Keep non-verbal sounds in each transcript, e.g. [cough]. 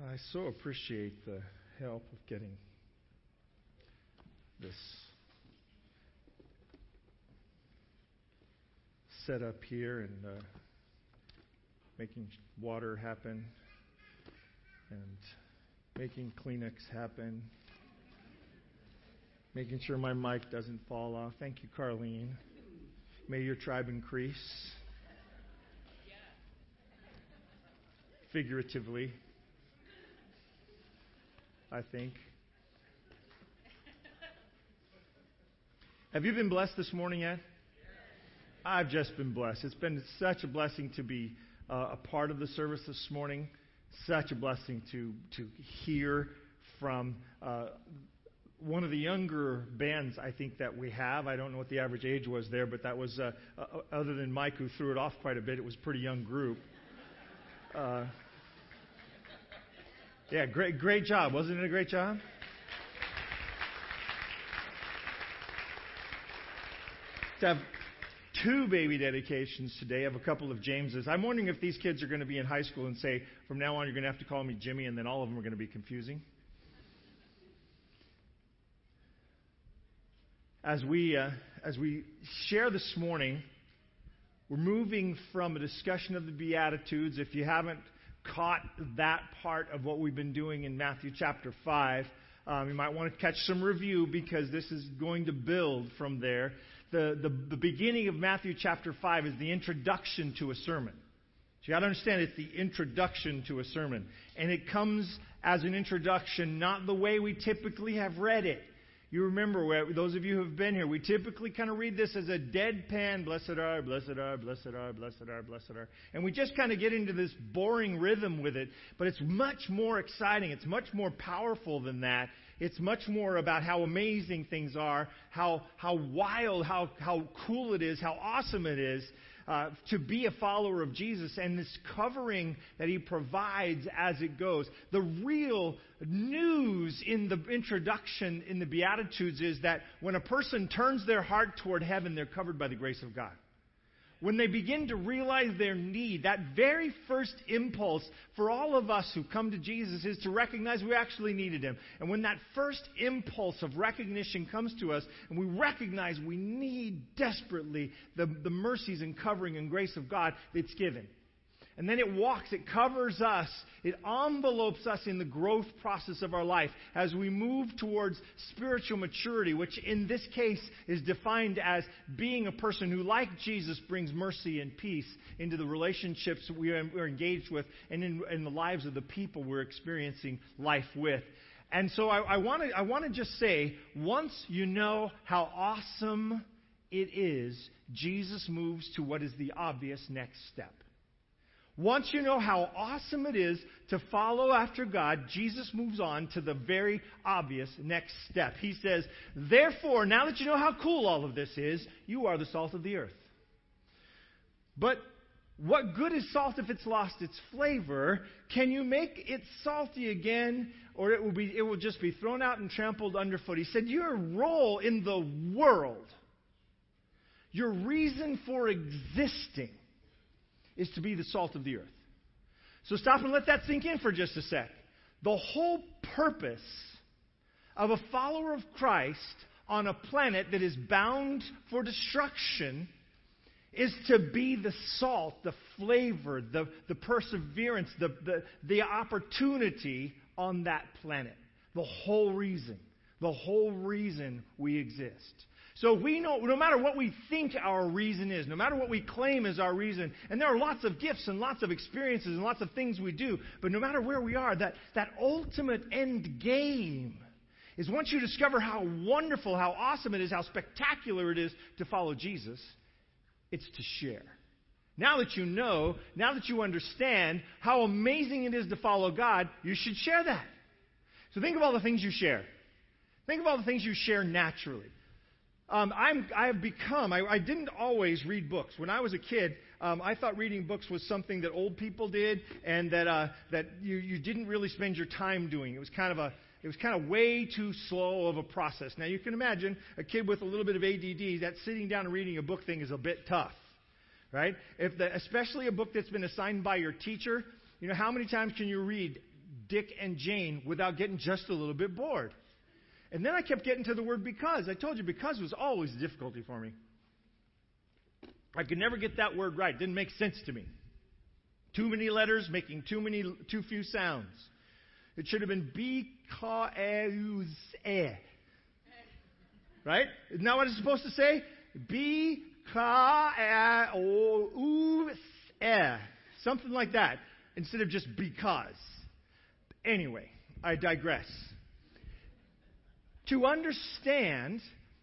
I so appreciate the help of getting this set up here and uh, making water happen and making Kleenex happen, making sure my mic doesn't fall off. Thank you, Carlene. May your tribe increase. Figuratively. I think. Have you been blessed this morning yet? I've just been blessed. It's been such a blessing to be uh, a part of the service this morning. Such a blessing to to hear from uh, one of the younger bands I think that we have. I don't know what the average age was there, but that was uh, uh other than Mike who threw it off quite a bit. It was a pretty young group. Yeah, great, great job. Wasn't it a great job? To have two baby dedications today. Have a couple of Jameses. I'm wondering if these kids are going to be in high school and say, from now on, you're going to have to call me Jimmy, and then all of them are going to be confusing. As we, uh, as we share this morning, we're moving from a discussion of the Beatitudes. If you haven't caught that part of what we've been doing in Matthew chapter 5. Um, you might want to catch some review because this is going to build from there. The, the, the beginning of Matthew chapter 5 is the introduction to a sermon. So you got to understand it's the introduction to a sermon. And it comes as an introduction, not the way we typically have read it. You remember, where, those of you who have been here, we typically kind of read this as a deadpan, blessed are, blessed are, blessed are, blessed are, blessed are. And we just kind of get into this boring rhythm with it. But it's much more exciting. It's much more powerful than that. It's much more about how amazing things are, how, how wild, how, how cool it is, how awesome it is uh, to be a follower of Jesus and this covering that he provides as it goes. The real news in the introduction in the Beatitudes is that when a person turns their heart toward heaven, they're covered by the grace of God when they begin to realize their need, that very first impulse for all of us who come to Jesus is to recognize we actually needed Him. And when that first impulse of recognition comes to us, and we recognize we need desperately the, the mercies and covering and grace of God, it's given. And then it walks, it covers us, it envelopes us in the growth process of our life as we move towards spiritual maturity, which in this case is defined as being a person who, like Jesus, brings mercy and peace into the relationships we are engaged with and in, in the lives of the people we're experiencing life with. And so I, I want to just say once you know how awesome it is, Jesus moves to what is the obvious next step. Once you know how awesome it is to follow after God, Jesus moves on to the very obvious next step. He says, Therefore, now that you know how cool all of this is, you are the salt of the earth. But what good is salt if it's lost its flavor? Can you make it salty again, or it will, be, it will just be thrown out and trampled underfoot? He said, Your role in the world, your reason for existing, is to be the salt of the earth. So stop and let that sink in for just a sec. The whole purpose of a follower of Christ on a planet that is bound for destruction is to be the salt, the flavor, the, the perseverance, the, the, the opportunity on that planet. The whole reason. The whole reason we exist. So we know, no matter what we think our reason is, no matter what we claim is our reason, and there are lots of gifts and lots of experiences and lots of things we do, but no matter where we are, that, that ultimate end game is once you discover how wonderful, how awesome it is, how spectacular it is to follow Jesus, it's to share. Now that you know, now that you understand how amazing it is to follow God, you should share that. So think of all the things you share. Think of all the things you share naturally. Um, I have become, I, I, didn't always read books. When I was a kid, um, I thought reading books was something that old people did and that, uh, that you, you didn't really spend your time doing. It was kind of a, it was kind of way too slow of a process. Now you can imagine a kid with a little bit of ADD, that sitting down and reading a book thing is a bit tough, right? If the, especially a book that's been assigned by your teacher, you know, how many times can you read Dick, and Jane without getting just a little bit bored. And then I kept getting to the word because. I told you because was always a difficulty for me. I could never get that word right. It didn't make sense to me. Too many letters making too many too few sounds. It should have been because Right? Isn't that what it's supposed to say? Because Something like that. Instead of just because. Anyway, I digress. To understand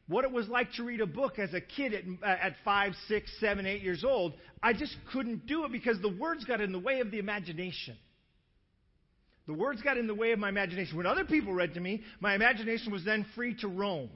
what it was like to read a book as a kid at, uh, at five, six, seven, eight years old, I just couldn't do it because the words got in the way of the imagination. The words got in the way of my imagination. When other people read to me, my imagination was then free to roam.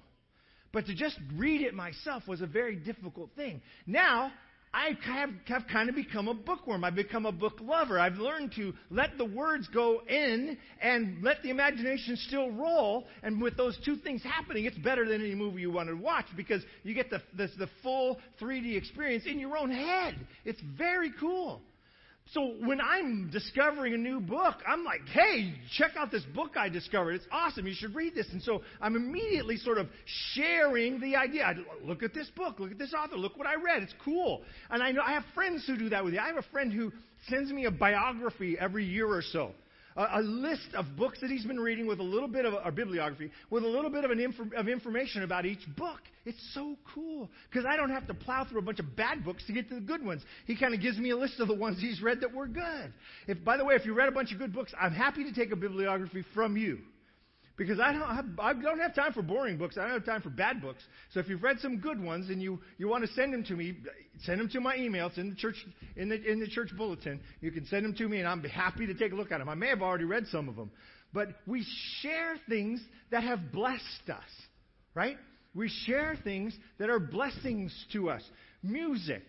But to just read it myself was a very difficult thing. Now, I have, have kind of become a bookworm. I've become a book lover. I've learned to let the words go in and let the imagination still roll. And with those two things happening, it's better than any movie you want to watch because you get the, the, the full 3D experience in your own head. It's very cool. So when I'm discovering a new book, I'm like, hey, check out this book I discovered. It's awesome. You should read this. And so I'm immediately sort of sharing the idea. I, look at this book. Look at this author. Look what I read. It's cool. And I know I have friends who do that with you. I have a friend who sends me a biography every year or so a, a, list of books that he's been reading with a little bit of a, bibliography, with a little bit of, an inf- of information about each book. It's so cool because I don't have to plow through a bunch of bad books to get to the good ones. He kind of gives me a list of the ones he's read that were good. If, by the way, if you read a bunch of good books, I'm happy to take a bibliography from you. Because I don't, have, I don't have time for boring books. I don't have time for bad books. So if you've read some good ones and you, you want to send them to me, send them to my email. It's in the church in the in the church bulletin. You can send them to me, and I'm happy to take a look at them. I may have already read some of them, but we share things that have blessed us, right? We share things that are blessings to us. Music,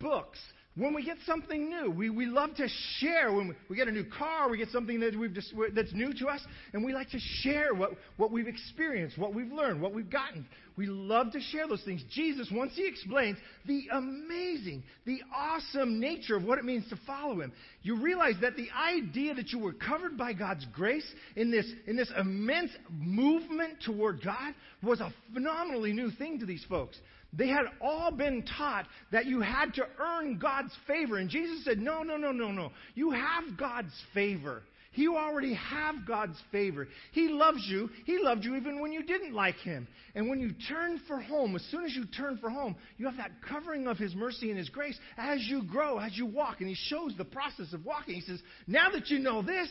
books, when we get something new, we, we love to share. When we, we get a new car, we get something that we've just, that's new to us, and we like to share what, what we've experienced, what we've learned, what we've gotten. We love to share those things. Jesus, once he explains the amazing, the awesome nature of what it means to follow him, you realize that the idea that you were covered by God's grace in this, in this immense movement toward God was a phenomenally new thing to these folks. They had all been taught that you had to earn God's favor. And Jesus said, No, no, no, no, no. You have God's favor. You already have God's favor. He loves you. He loved you even when you didn't like Him. And when you turn for home, as soon as you turn for home, you have that covering of His mercy and His grace as you grow, as you walk. And He shows the process of walking. He says, Now that you know this,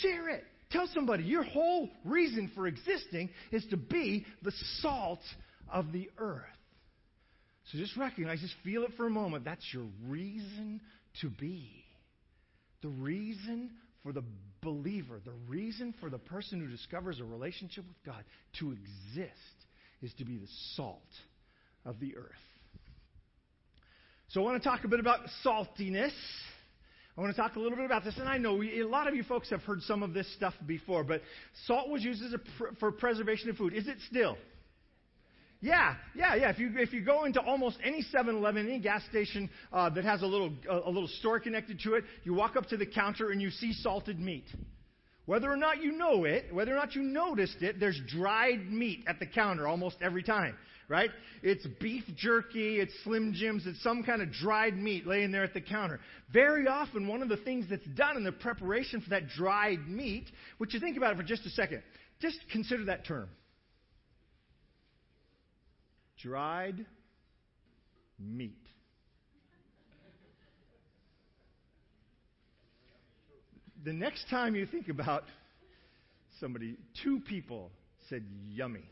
share it. Tell somebody your whole reason for existing is to be the salt of the earth. So just recognize, just feel it for a moment. That's your reason to be. The reason for the believer, the reason for the person who discovers a relationship with God to exist is to be the salt of the earth. So I want to talk a bit about saltiness. I want to talk a little bit about this, and I know a lot of you folks have heard some of this stuff before, but salt was used as a pr- for preservation of food. Is it still? Yeah, yeah, yeah. If you if you go into almost any 7-Eleven, any gas station uh, that has a little a, a little store connected to it, you walk up to the counter and you see salted meat. Whether or not you know it, whether or not you noticed it, there's dried meat at the counter almost every time, right? It's beef jerky, it's Slim Jims, it's some kind of dried meat laying there at the counter. Very often, one of the things that's done in the preparation for that dried meat, which you think about it for just a second, just consider that term dried meat. The next time you think about somebody, two people said yummy.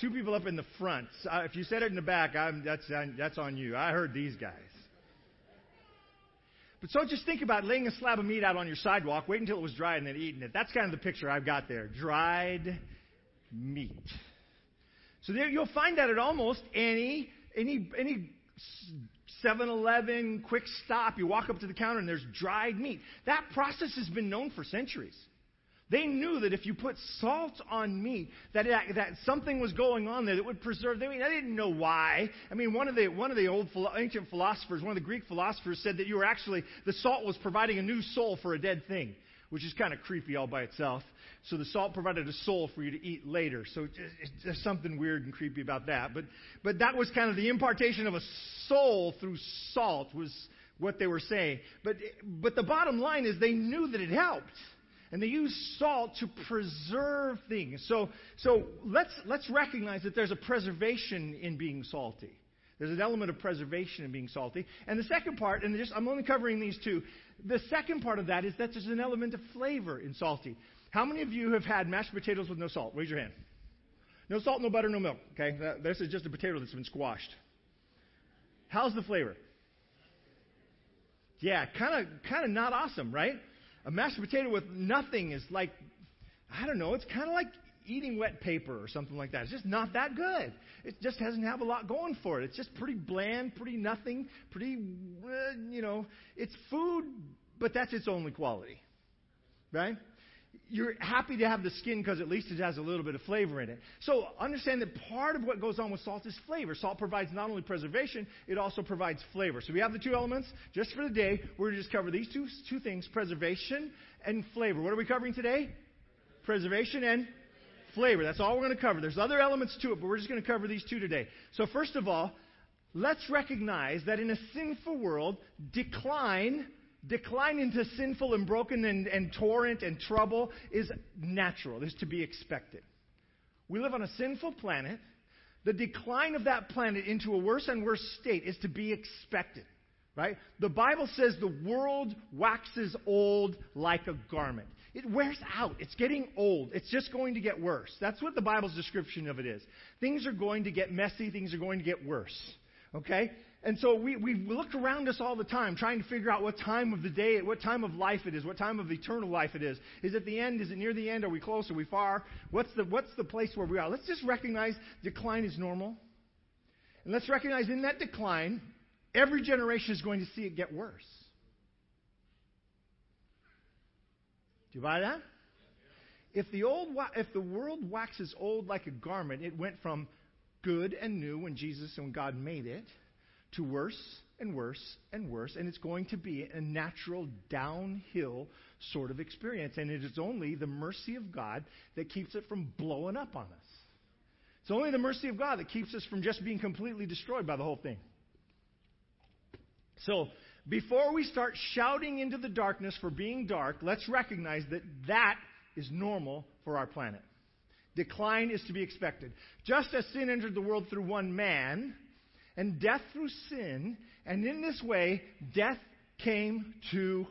Two people up in the front. Uh, if you said it in the back, I'm, that's, that's on you. I heard these guys. But so just think about laying a slab of meat out on your sidewalk, wait until it was dry, and then eating it. That's kind of the picture I've got there. Dried meat. So there you'll find that at almost any any any 7-Eleven quick stop. You walk up to the counter and there's dried meat. That process has been known for centuries. They knew that if you put salt on meat, that, that something was going on there that would preserve. I mean, they didn't know why. I mean, one of the one of the old ancient philosophers, one of the Greek philosophers, said that you were actually the salt was providing a new soul for a dead thing. Which is kind of creepy all by itself. So the salt provided a soul for you to eat later. So there's something weird and creepy about that. But, but that was kind of the impartation of a soul through salt was what they were saying. But, but the bottom line is they knew that it helped. And they used salt to preserve things. So, so let's, let's recognize that there's a preservation in being salty. There's an element of preservation in being salty. And the second part, and just, I'm only covering these two, the second part of that is that there's an element of flavor in salty. How many of you have had mashed potatoes with no salt? Raise your hand. No salt, no butter, no milk. Okay, this is just a potato that's been squashed. How's the flavor? Yeah, kind of, kind of not awesome, right? A mashed potato with nothing is like, I don't know, it's kind of like eating wet paper or something like that. It's just not that good. It just doesn't have a lot going for it. It's just pretty bland, pretty nothing, pretty, uh, you know, it's food, but that's its only quality, right? you're happy to have the skin because at least it has a little bit of flavor in it. So understand that part of what goes on with salt is flavor. Salt provides not only preservation, it also provides flavor. So we have the two elements. Just for the day, we're going to just cover these two, two things, preservation and flavor. What are we covering today? Preservation and flavor. That's all we're going to cover. There's other elements to it, but we're just going to cover these two today. So first of all, let's recognize that in a sinful world, decline decline into sinful and broken and, and torrent and trouble is natural, is to be expected. We live on a sinful planet. The decline of that planet into a worse and worse state is to be expected. Right? The Bible says the world waxes old like a garment. It wears out. It's getting old. It's just going to get worse. That's what the Bible's description of it is. Things are going to get messy. Things are going to get worse. Okay? And so we, we look around us all the time trying to figure out what time of the day, what time of life it is, what time of eternal life it is. Is it the end? Is it near the end? Are we close? Are we far? What's the, what's the place where we are? Let's just recognize decline is normal. And let's recognize in that decline, every generation is going to see it get worse. Do you buy that? If the, old, if the world waxes old like a garment, it went from good and new when Jesus and when God made it to worse and worse and worse, and it's going to be a natural downhill sort of experience. And it is only the mercy of God that keeps it from blowing up on us. It's only the mercy of God that keeps us from just being completely destroyed by the whole thing. So, before we start shouting into the darkness for being dark, let's recognize that that is normal for our planet. Decline is to be expected. Just as sin entered the world through one man, and death through sin, and in this way, death came to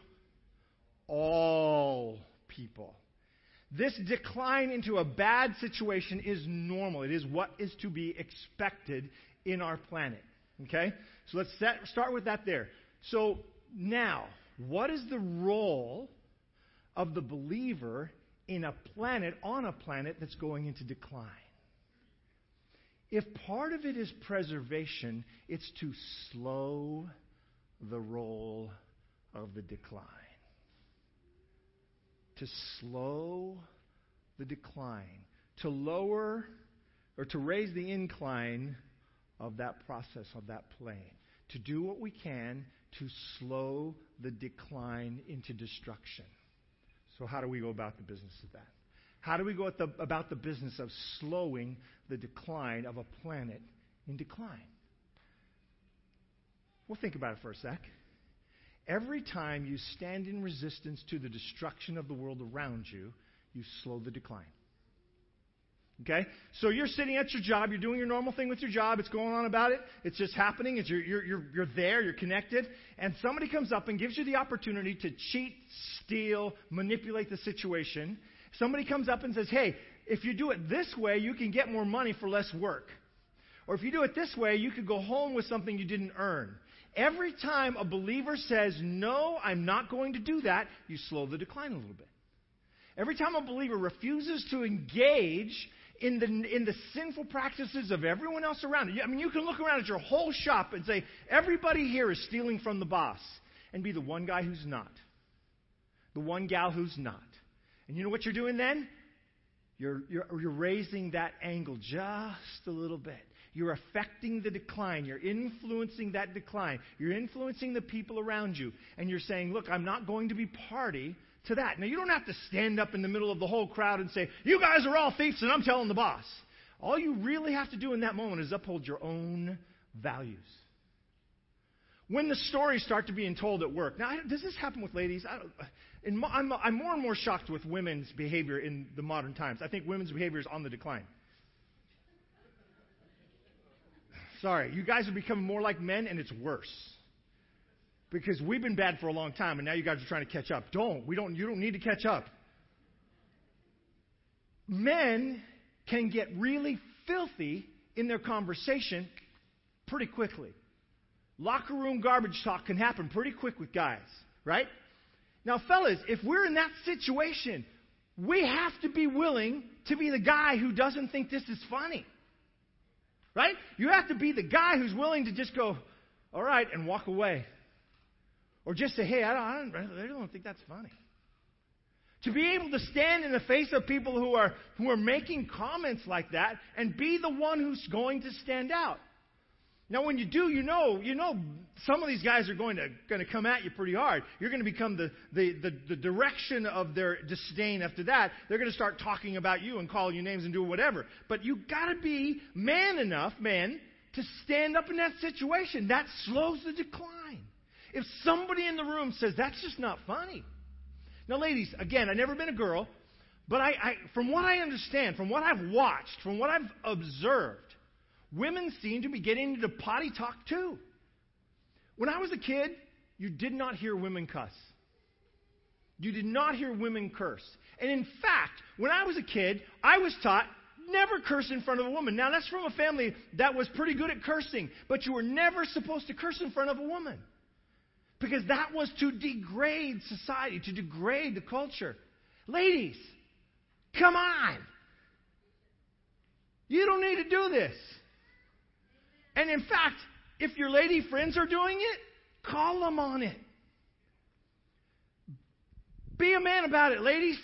all people. This decline into a bad situation is normal. It is what is to be expected in our planet. Okay? So let's set, start with that there. So now, what is the role of the believer in a planet, on a planet that's going into decline? If part of it is preservation, it's to slow the roll of the decline. To slow the decline. To lower or to raise the incline of that process, of that plane. To do what we can to slow the decline into destruction. So, how do we go about the business of that? How do we go the, about the business of slowing the decline of a planet in decline? Well, think about it for a sec. Every time you stand in resistance to the destruction of the world around you, you slow the decline. Okay? So you're sitting at your job, you're doing your normal thing with your job, it's going on about it, it's just happening, it's you're, you're, you're, you're there, you're connected, and somebody comes up and gives you the opportunity to cheat, steal, manipulate the situation, Somebody comes up and says, hey, if you do it this way, you can get more money for less work. Or if you do it this way, you could go home with something you didn't earn. Every time a believer says, no, I'm not going to do that, you slow the decline a little bit. Every time a believer refuses to engage in the, in the sinful practices of everyone else around you, I mean, you can look around at your whole shop and say, everybody here is stealing from the boss, and be the one guy who's not, the one gal who's not. And you know what you're doing then? You're, you're, you're raising that angle just a little bit. You're affecting the decline. You're influencing that decline. You're influencing the people around you. And you're saying, look, I'm not going to be party to that. Now, you don't have to stand up in the middle of the whole crowd and say, You guys are all thieves and I'm telling the boss. All you really have to do in that moment is uphold your own values. When the stories start to being told at work, now, does this happen with ladies? I am I'm more and more shocked with women's behavior in the modern times. I think women's behavior is on the decline. Sorry, you guys are becoming more like men, and it's worse. Because we've been bad for a long time, and now you guys are trying to catch up. Don't. We don't. You don't need to catch up. Men can get really filthy in their conversation pretty quickly. Locker room garbage talk can happen pretty quick with guys, right? Now, fellas, if we're in that situation, we have to be willing to be the guy who doesn't think this is funny. Right? You have to be the guy who's willing to just go, all right, and walk away. Or just say, hey, I don't, I don't, I don't think that's funny. To be able to stand in the face of people who are, who are making comments like that and be the one who's going to stand out. Now, when you do, you know, you know, some of these guys are going to, going to come at you pretty hard. You're going to become the, the, the, the direction of their disdain after that. They're going to start talking about you and calling you names and do whatever. But you got to be man enough, man, to stand up in that situation. That slows the decline. If somebody in the room says, that's just not funny. Now, ladies, again, I've never been a girl, but I, I from what I understand, from what I've watched, from what I've observed, women seem to be getting into potty talk too. When I was a kid, you did not hear women cuss. You did not hear women curse. And in fact, when I was a kid, I was taught never curse in front of a woman. Now, that's from a family that was pretty good at cursing, but you were never supposed to curse in front of a woman. Because that was to degrade society, to degrade the culture. Ladies, come on. You don't need to do this. And in fact, if your lady friends are doing it, call them on it. Be a man about it, ladies.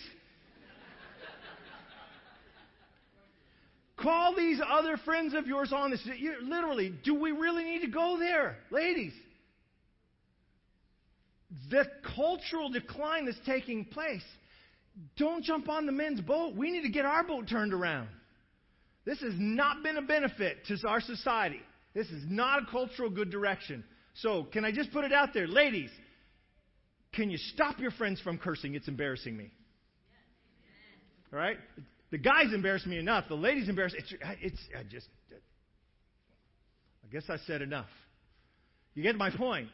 Call these other friends of yours on this. You're, literally, do we really need to go there? Ladies, the cultural decline that's taking place, don't jump on the men's boat. We need to get our boat turned around. This has not been a benefit to our society. This is not a cultural good direction. So, can I just put it out there? Ladies, can you stop your friends from cursing? It's embarrassing me. All right? The guys embarrass me enough. The ladies embarrass. It's, it's I just. I guess I said enough. You get my point.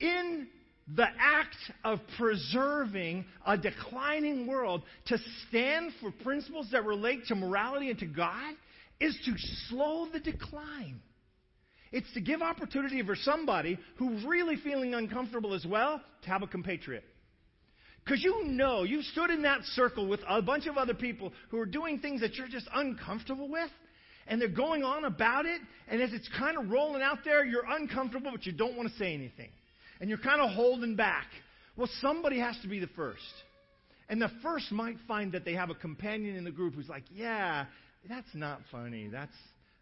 In the act of preserving a declining world, to stand for principles that relate to morality and to God, is to slow the decline. It's to give opportunity for somebody who's really feeling uncomfortable as well to have a compatriot. Because you know, you stood in that circle with a bunch of other people who are doing things that you're just uncomfortable with, and they're going on about it, and as it's kind of rolling out there, you're uncomfortable, but you don't want to say anything. And you're kind of holding back. Well, somebody has to be the first. And the first might find that they have a companion in the group who's like, yeah, that's not funny. That's,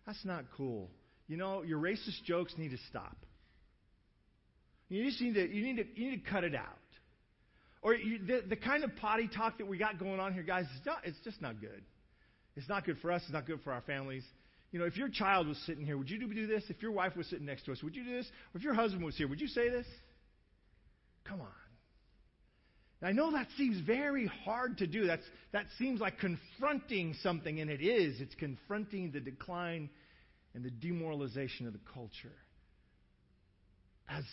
that's not cool. You know, your racist jokes need to stop. You just need to, you need to, you need to cut it out. Or you, the, the kind of potty talk that we got going on here, guys, it's, not, it's just not good. It's not good for us. It's not good for our families. You know, if your child was sitting here, would you do this? If your wife was sitting next to us, would you do this? Or if your husband was here, would you say this? Come on. I know that seems very hard to do. That's, that seems like confronting something, and it is. It's confronting the decline and the demoralization of the culture. As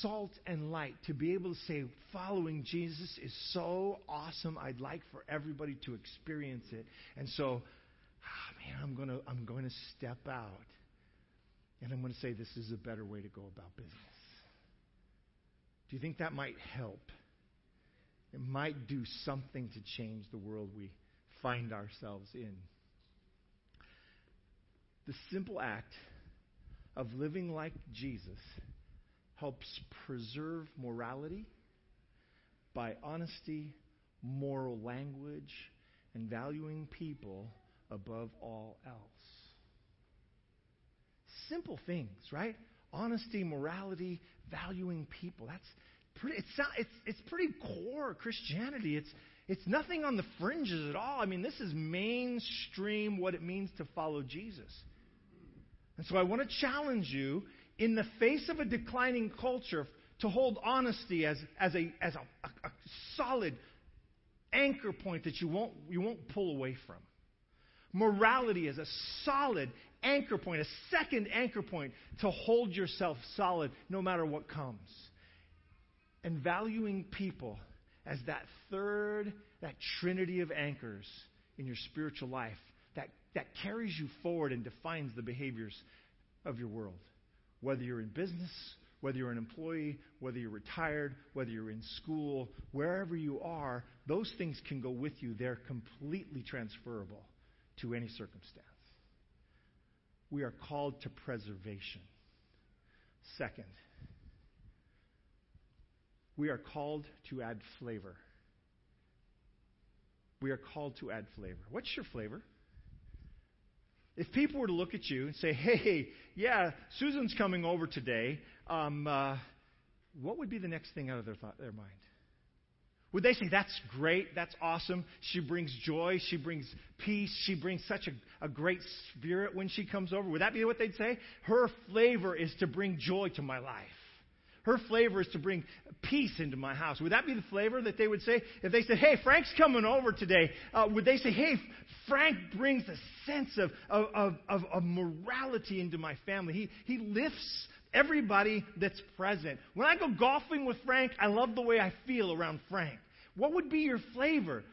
salt and light, to be able to say, following Jesus is so awesome. I'd like for everybody to experience it. And so, I'm going to I'm going to step out. And I'm going to say, this is a better way to go about business. Do you think that might help? it might do something to change the world we find ourselves in. The simple act of living like Jesus helps preserve morality by honesty, moral language, and valuing people above all else. Simple things, right? Honesty, morality, valuing people. That's pretty, it's, it's, it's pretty core Christianity. It's, it's nothing on the fringes at all. I mean, this is mainstream what it means to follow Jesus. And so I want to challenge you in the face of a declining culture to hold honesty as, as, a, as a, a, a solid anchor point that you won't, you won't pull away from. Morality is a solid anchor point, a second anchor point to hold yourself solid no matter what comes. And valuing people as that third, that trinity of anchors in your spiritual life that, that carries you forward and defines the behaviors of your world. Whether you're in business, whether you're an employee, whether you're retired, whether you're in school, wherever you are, those things can go with you. They're completely transferable to any circumstance. We are called to preservation. Second, we are called to add flavor. We are called to add flavor. What's your flavor? If people were to look at you and say, hey, yeah, Susan's coming over today, um, uh, what would be the next thing out of their, thought, their mind? Would they say, That's great, that's awesome, she brings joy, she brings peace, she brings such a, a great spirit when she comes over? Would that be what they'd say? Her flavor is to bring joy to my life. Her flavor is to bring peace into my house. Would that be the flavor that they would say? If they said, hey, Frank's coming over today, uh, would they say, hey, Frank brings a sense of, of, of, of morality into my family? He, he lifts everybody that's present. When I go golfing with Frank, I love the way I feel around Frank. What would be your flavor?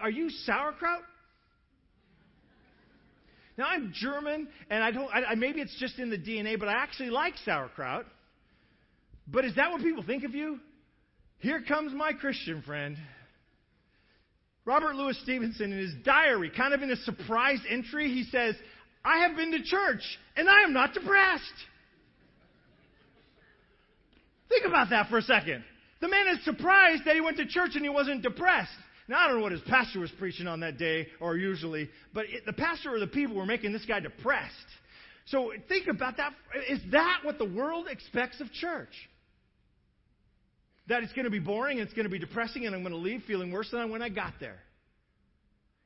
Are you sauerkraut? Now I'm German, and I don't. I, maybe it's just in the DNA, but I actually like sauerkraut. But is that what people think of you? Here comes my Christian friend. Robert Louis Stevenson, in his diary, kind of in a surprise entry, he says, I have been to church and I am not depressed. Think about that for a second. The man is surprised that he went to church and he wasn't depressed. Now, I don't know what his pastor was preaching on that day or usually, but it, the pastor or the people were making this guy depressed. So think about that. Is that what the world expects of church? That it's going to be boring and it's going to be depressing and I'm going to leave feeling worse than when I got there.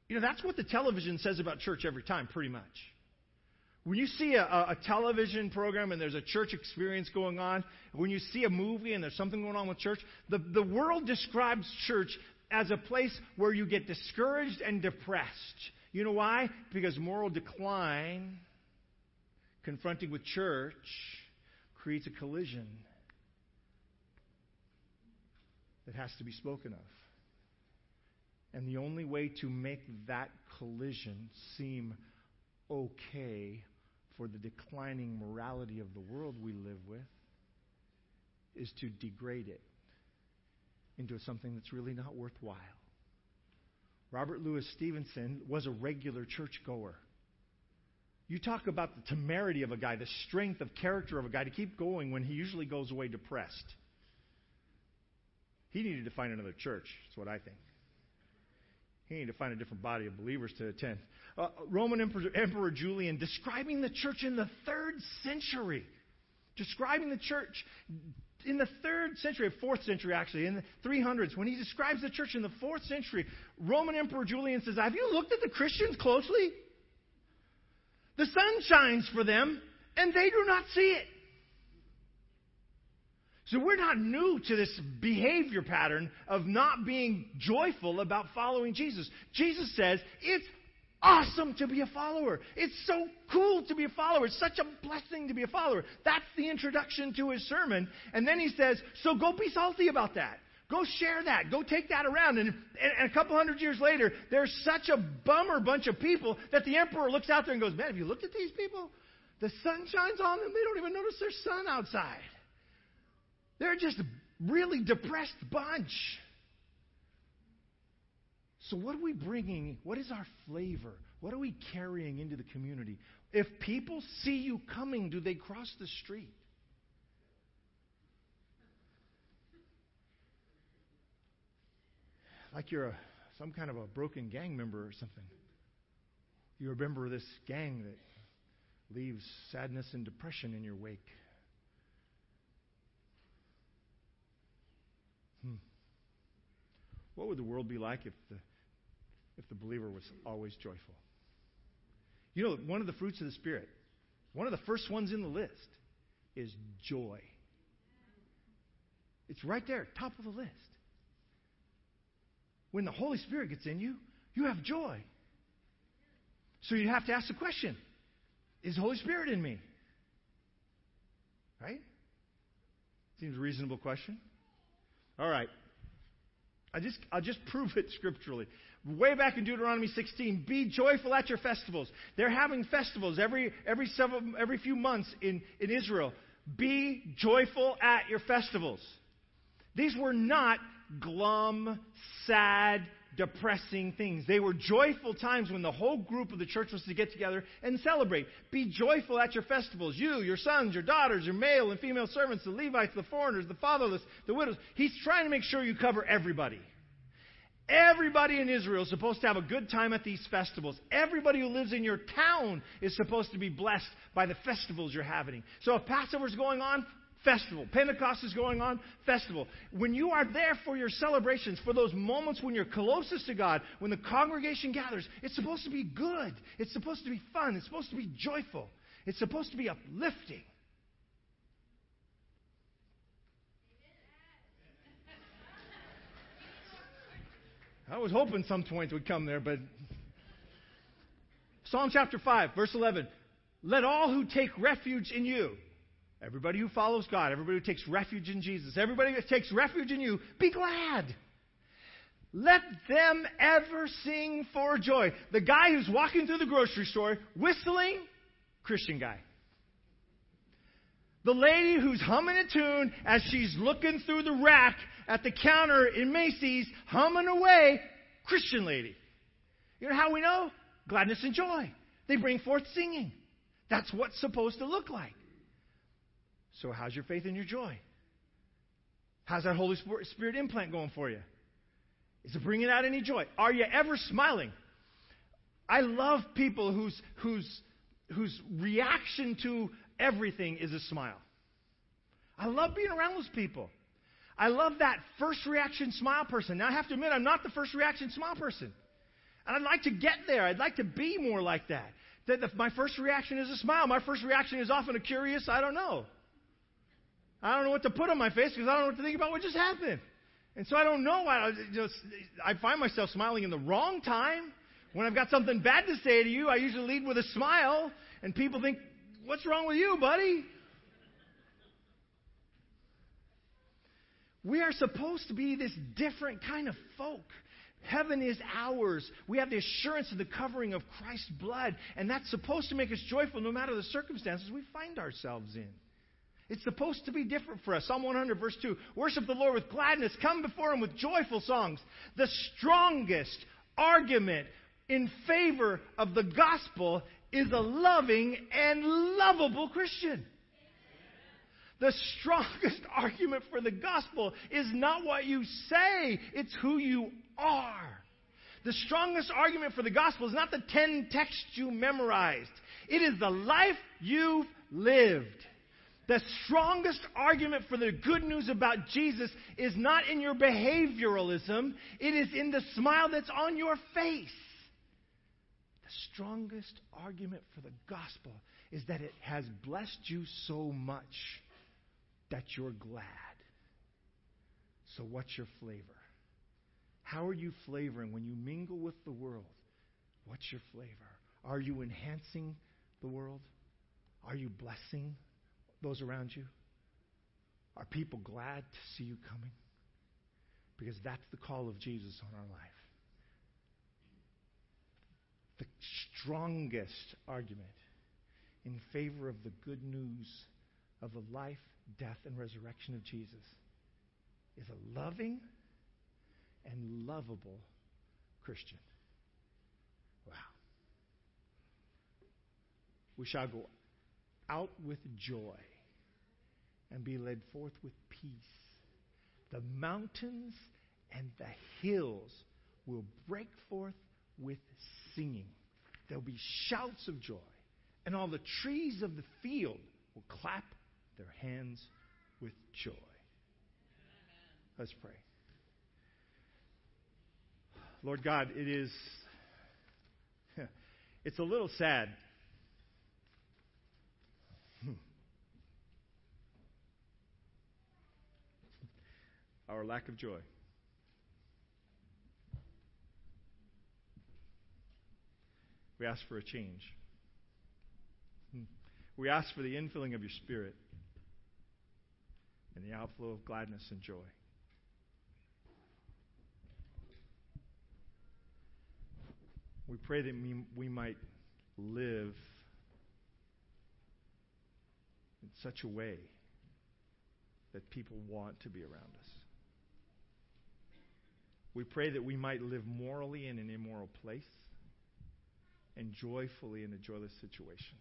You know, that's what the television says about church every time, pretty much. When you see a, a, television program and there's a church experience going on, when you see a movie and there's something going on with church, the, the world describes church as a place where you get discouraged and depressed. You know why? Because moral decline, confronting with church, creates a collision that has to be spoken of. And the only way to make that collision seem okay for the declining morality of the world we live with is to degrade it into something that's really not worthwhile. Robert Louis Stevenson was a regular churchgoer. You talk about the temerity of a guy, the strength of character of a guy to keep going when he usually goes away depressed. He needed to find another church, that's what I think. He needed to find a different body of believers to attend. Uh, Roman Emperor, Emperor Julian describing the church in the third century, describing the church in the third century, fourth century actually, in the 300s, when he describes the church in the fourth century, Roman Emperor Julian says, Have you looked at the Christians closely? The sun shines for them, and they do not see it. So we're not new to this behavior pattern of not being joyful about following Jesus. Jesus says it's awesome to be a follower. It's so cool to be a follower. It's such a blessing to be a follower. That's the introduction to his sermon. And then he says, so go be salty about that. Go share that. Go take that around. And, and, a couple hundred years later, there's such a bummer bunch of people that the emperor looks out there and goes, Man, have you looked at these people? The sun shines on them. They don't even notice there's sun outside. They're just a really depressed bunch. So, what are we bringing? What is our flavor? What are we carrying into the community? If people see you coming, do they cross the street? Like you're a, some kind of a broken gang member or something. You remember this gang that leaves sadness and depression in your wake. What would the world be like if the, if the believer was always joyful? You know, one of the fruits of the Spirit, one of the first ones in the list, is joy. It's right there, top of the list. When the Holy Spirit gets in you, you have joy. So you have to ask the question Is the Holy Spirit in me? Right? Seems a reasonable question. All right. I just, I'll just prove it scripturally. Way back in Deuteronomy 16, be joyful at your festivals. They're having festivals every, every, several, every few months in, in Israel. Be joyful at your festivals. These were not glum, sad, depressing things. They were joyful times when the whole group of the church was to get together and celebrate. Be joyful at your festivals. You, your sons, your daughters, your male and female servants, the Levites, the foreigners, the fatherless, the widows. He's trying to make sure you cover everybody. Everybody in Israel is supposed to have a good time at these festivals. Everybody who lives in your town is supposed to be blessed by the festivals you're having. So if Passover's going on, festival. Pentecost is going on, festival. When you are there for your celebrations, for those moments when you're closest to God, when the congregation gathers, it's supposed to be good. It's supposed to be fun. It's supposed to be joyful. It's supposed to be uplifting. I was hoping some point would come there, but Psalm chapter 5, verse 11. Let all who take refuge in you, Everybody who follows God, everybody who takes refuge in Jesus, everybody that takes refuge in you, be glad. Let them ever sing for joy. The guy who's walking through the grocery store whistling, Christian guy. The lady who's humming a tune as she's looking through the rack at the counter in Macy's, humming away, Christian lady. You know how we know? Gladness and joy. They bring forth singing. That's what's supposed to look like. So, how's your faith and your joy? How's that Holy Spirit implant going for you? Is it bringing out any joy? Are you ever smiling? I love people whose, whose, whose reaction to everything is a smile. I love being around those people. I love that first reaction smile person. Now, I have to admit, I'm not the first reaction smile person. And I'd like to get there. I'd like to be more like that. That if my first reaction is a smile, my first reaction is often a curious, I don't know. I don't know what to put on my face because I don't know what to think about what just happened. And so I don't know. why I, just, I find myself smiling in the wrong time. When I've got something bad to say to you, I usually lead with a smile, and people think, What's wrong with you, buddy? We are supposed to be this different kind of folk. Heaven is ours. We have the assurance of the covering of Christ's blood, and that's supposed to make us joyful no matter the circumstances we find ourselves in. It's supposed to be different for us. Psalm 100, verse 2 Worship the Lord with gladness, come before Him with joyful songs. The strongest argument in favor of the gospel is a loving and lovable Christian. The strongest [laughs] argument for the gospel is not what you say, it's who you are. The strongest argument for the gospel is not the 10 texts you memorized, it is the life you've lived. The strongest argument for the good news about Jesus is not in your behavioralism, it is in the smile that's on your face. The strongest argument for the gospel is that it has blessed you so much that you're glad. So, what's your flavor? How are you flavoring when you mingle with the world? What's your flavor? Are you enhancing the world? Are you blessing those around you? Are people glad to see you coming? Because that's the call of Jesus on our life. The strongest argument in favor of the good news of the life, death, and resurrection of Jesus is a loving and lovable Christian. Wow. We shall go out with joy and be led forth with peace. The mountains and the hills will break forth with singing. There'll be shouts of joy, and all the trees of the field will clap their hands with joy. Let's pray. Lord God, it is. [laughs] It's a little sad. Our lack of joy. We ask for a change. Hmm. We ask for the infilling of your Spirit and the outflow of gladness and joy. We pray that we, we might live in such a way that people want to be around us. We pray that we might live morally in an immoral place and joyfully in a joyless situation.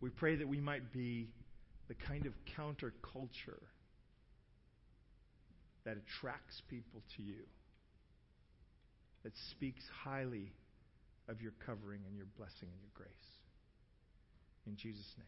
We pray that we might be the kind of counterculture that attracts people to you that speaks highly of your covering and your blessing and your grace. In Jesus' name.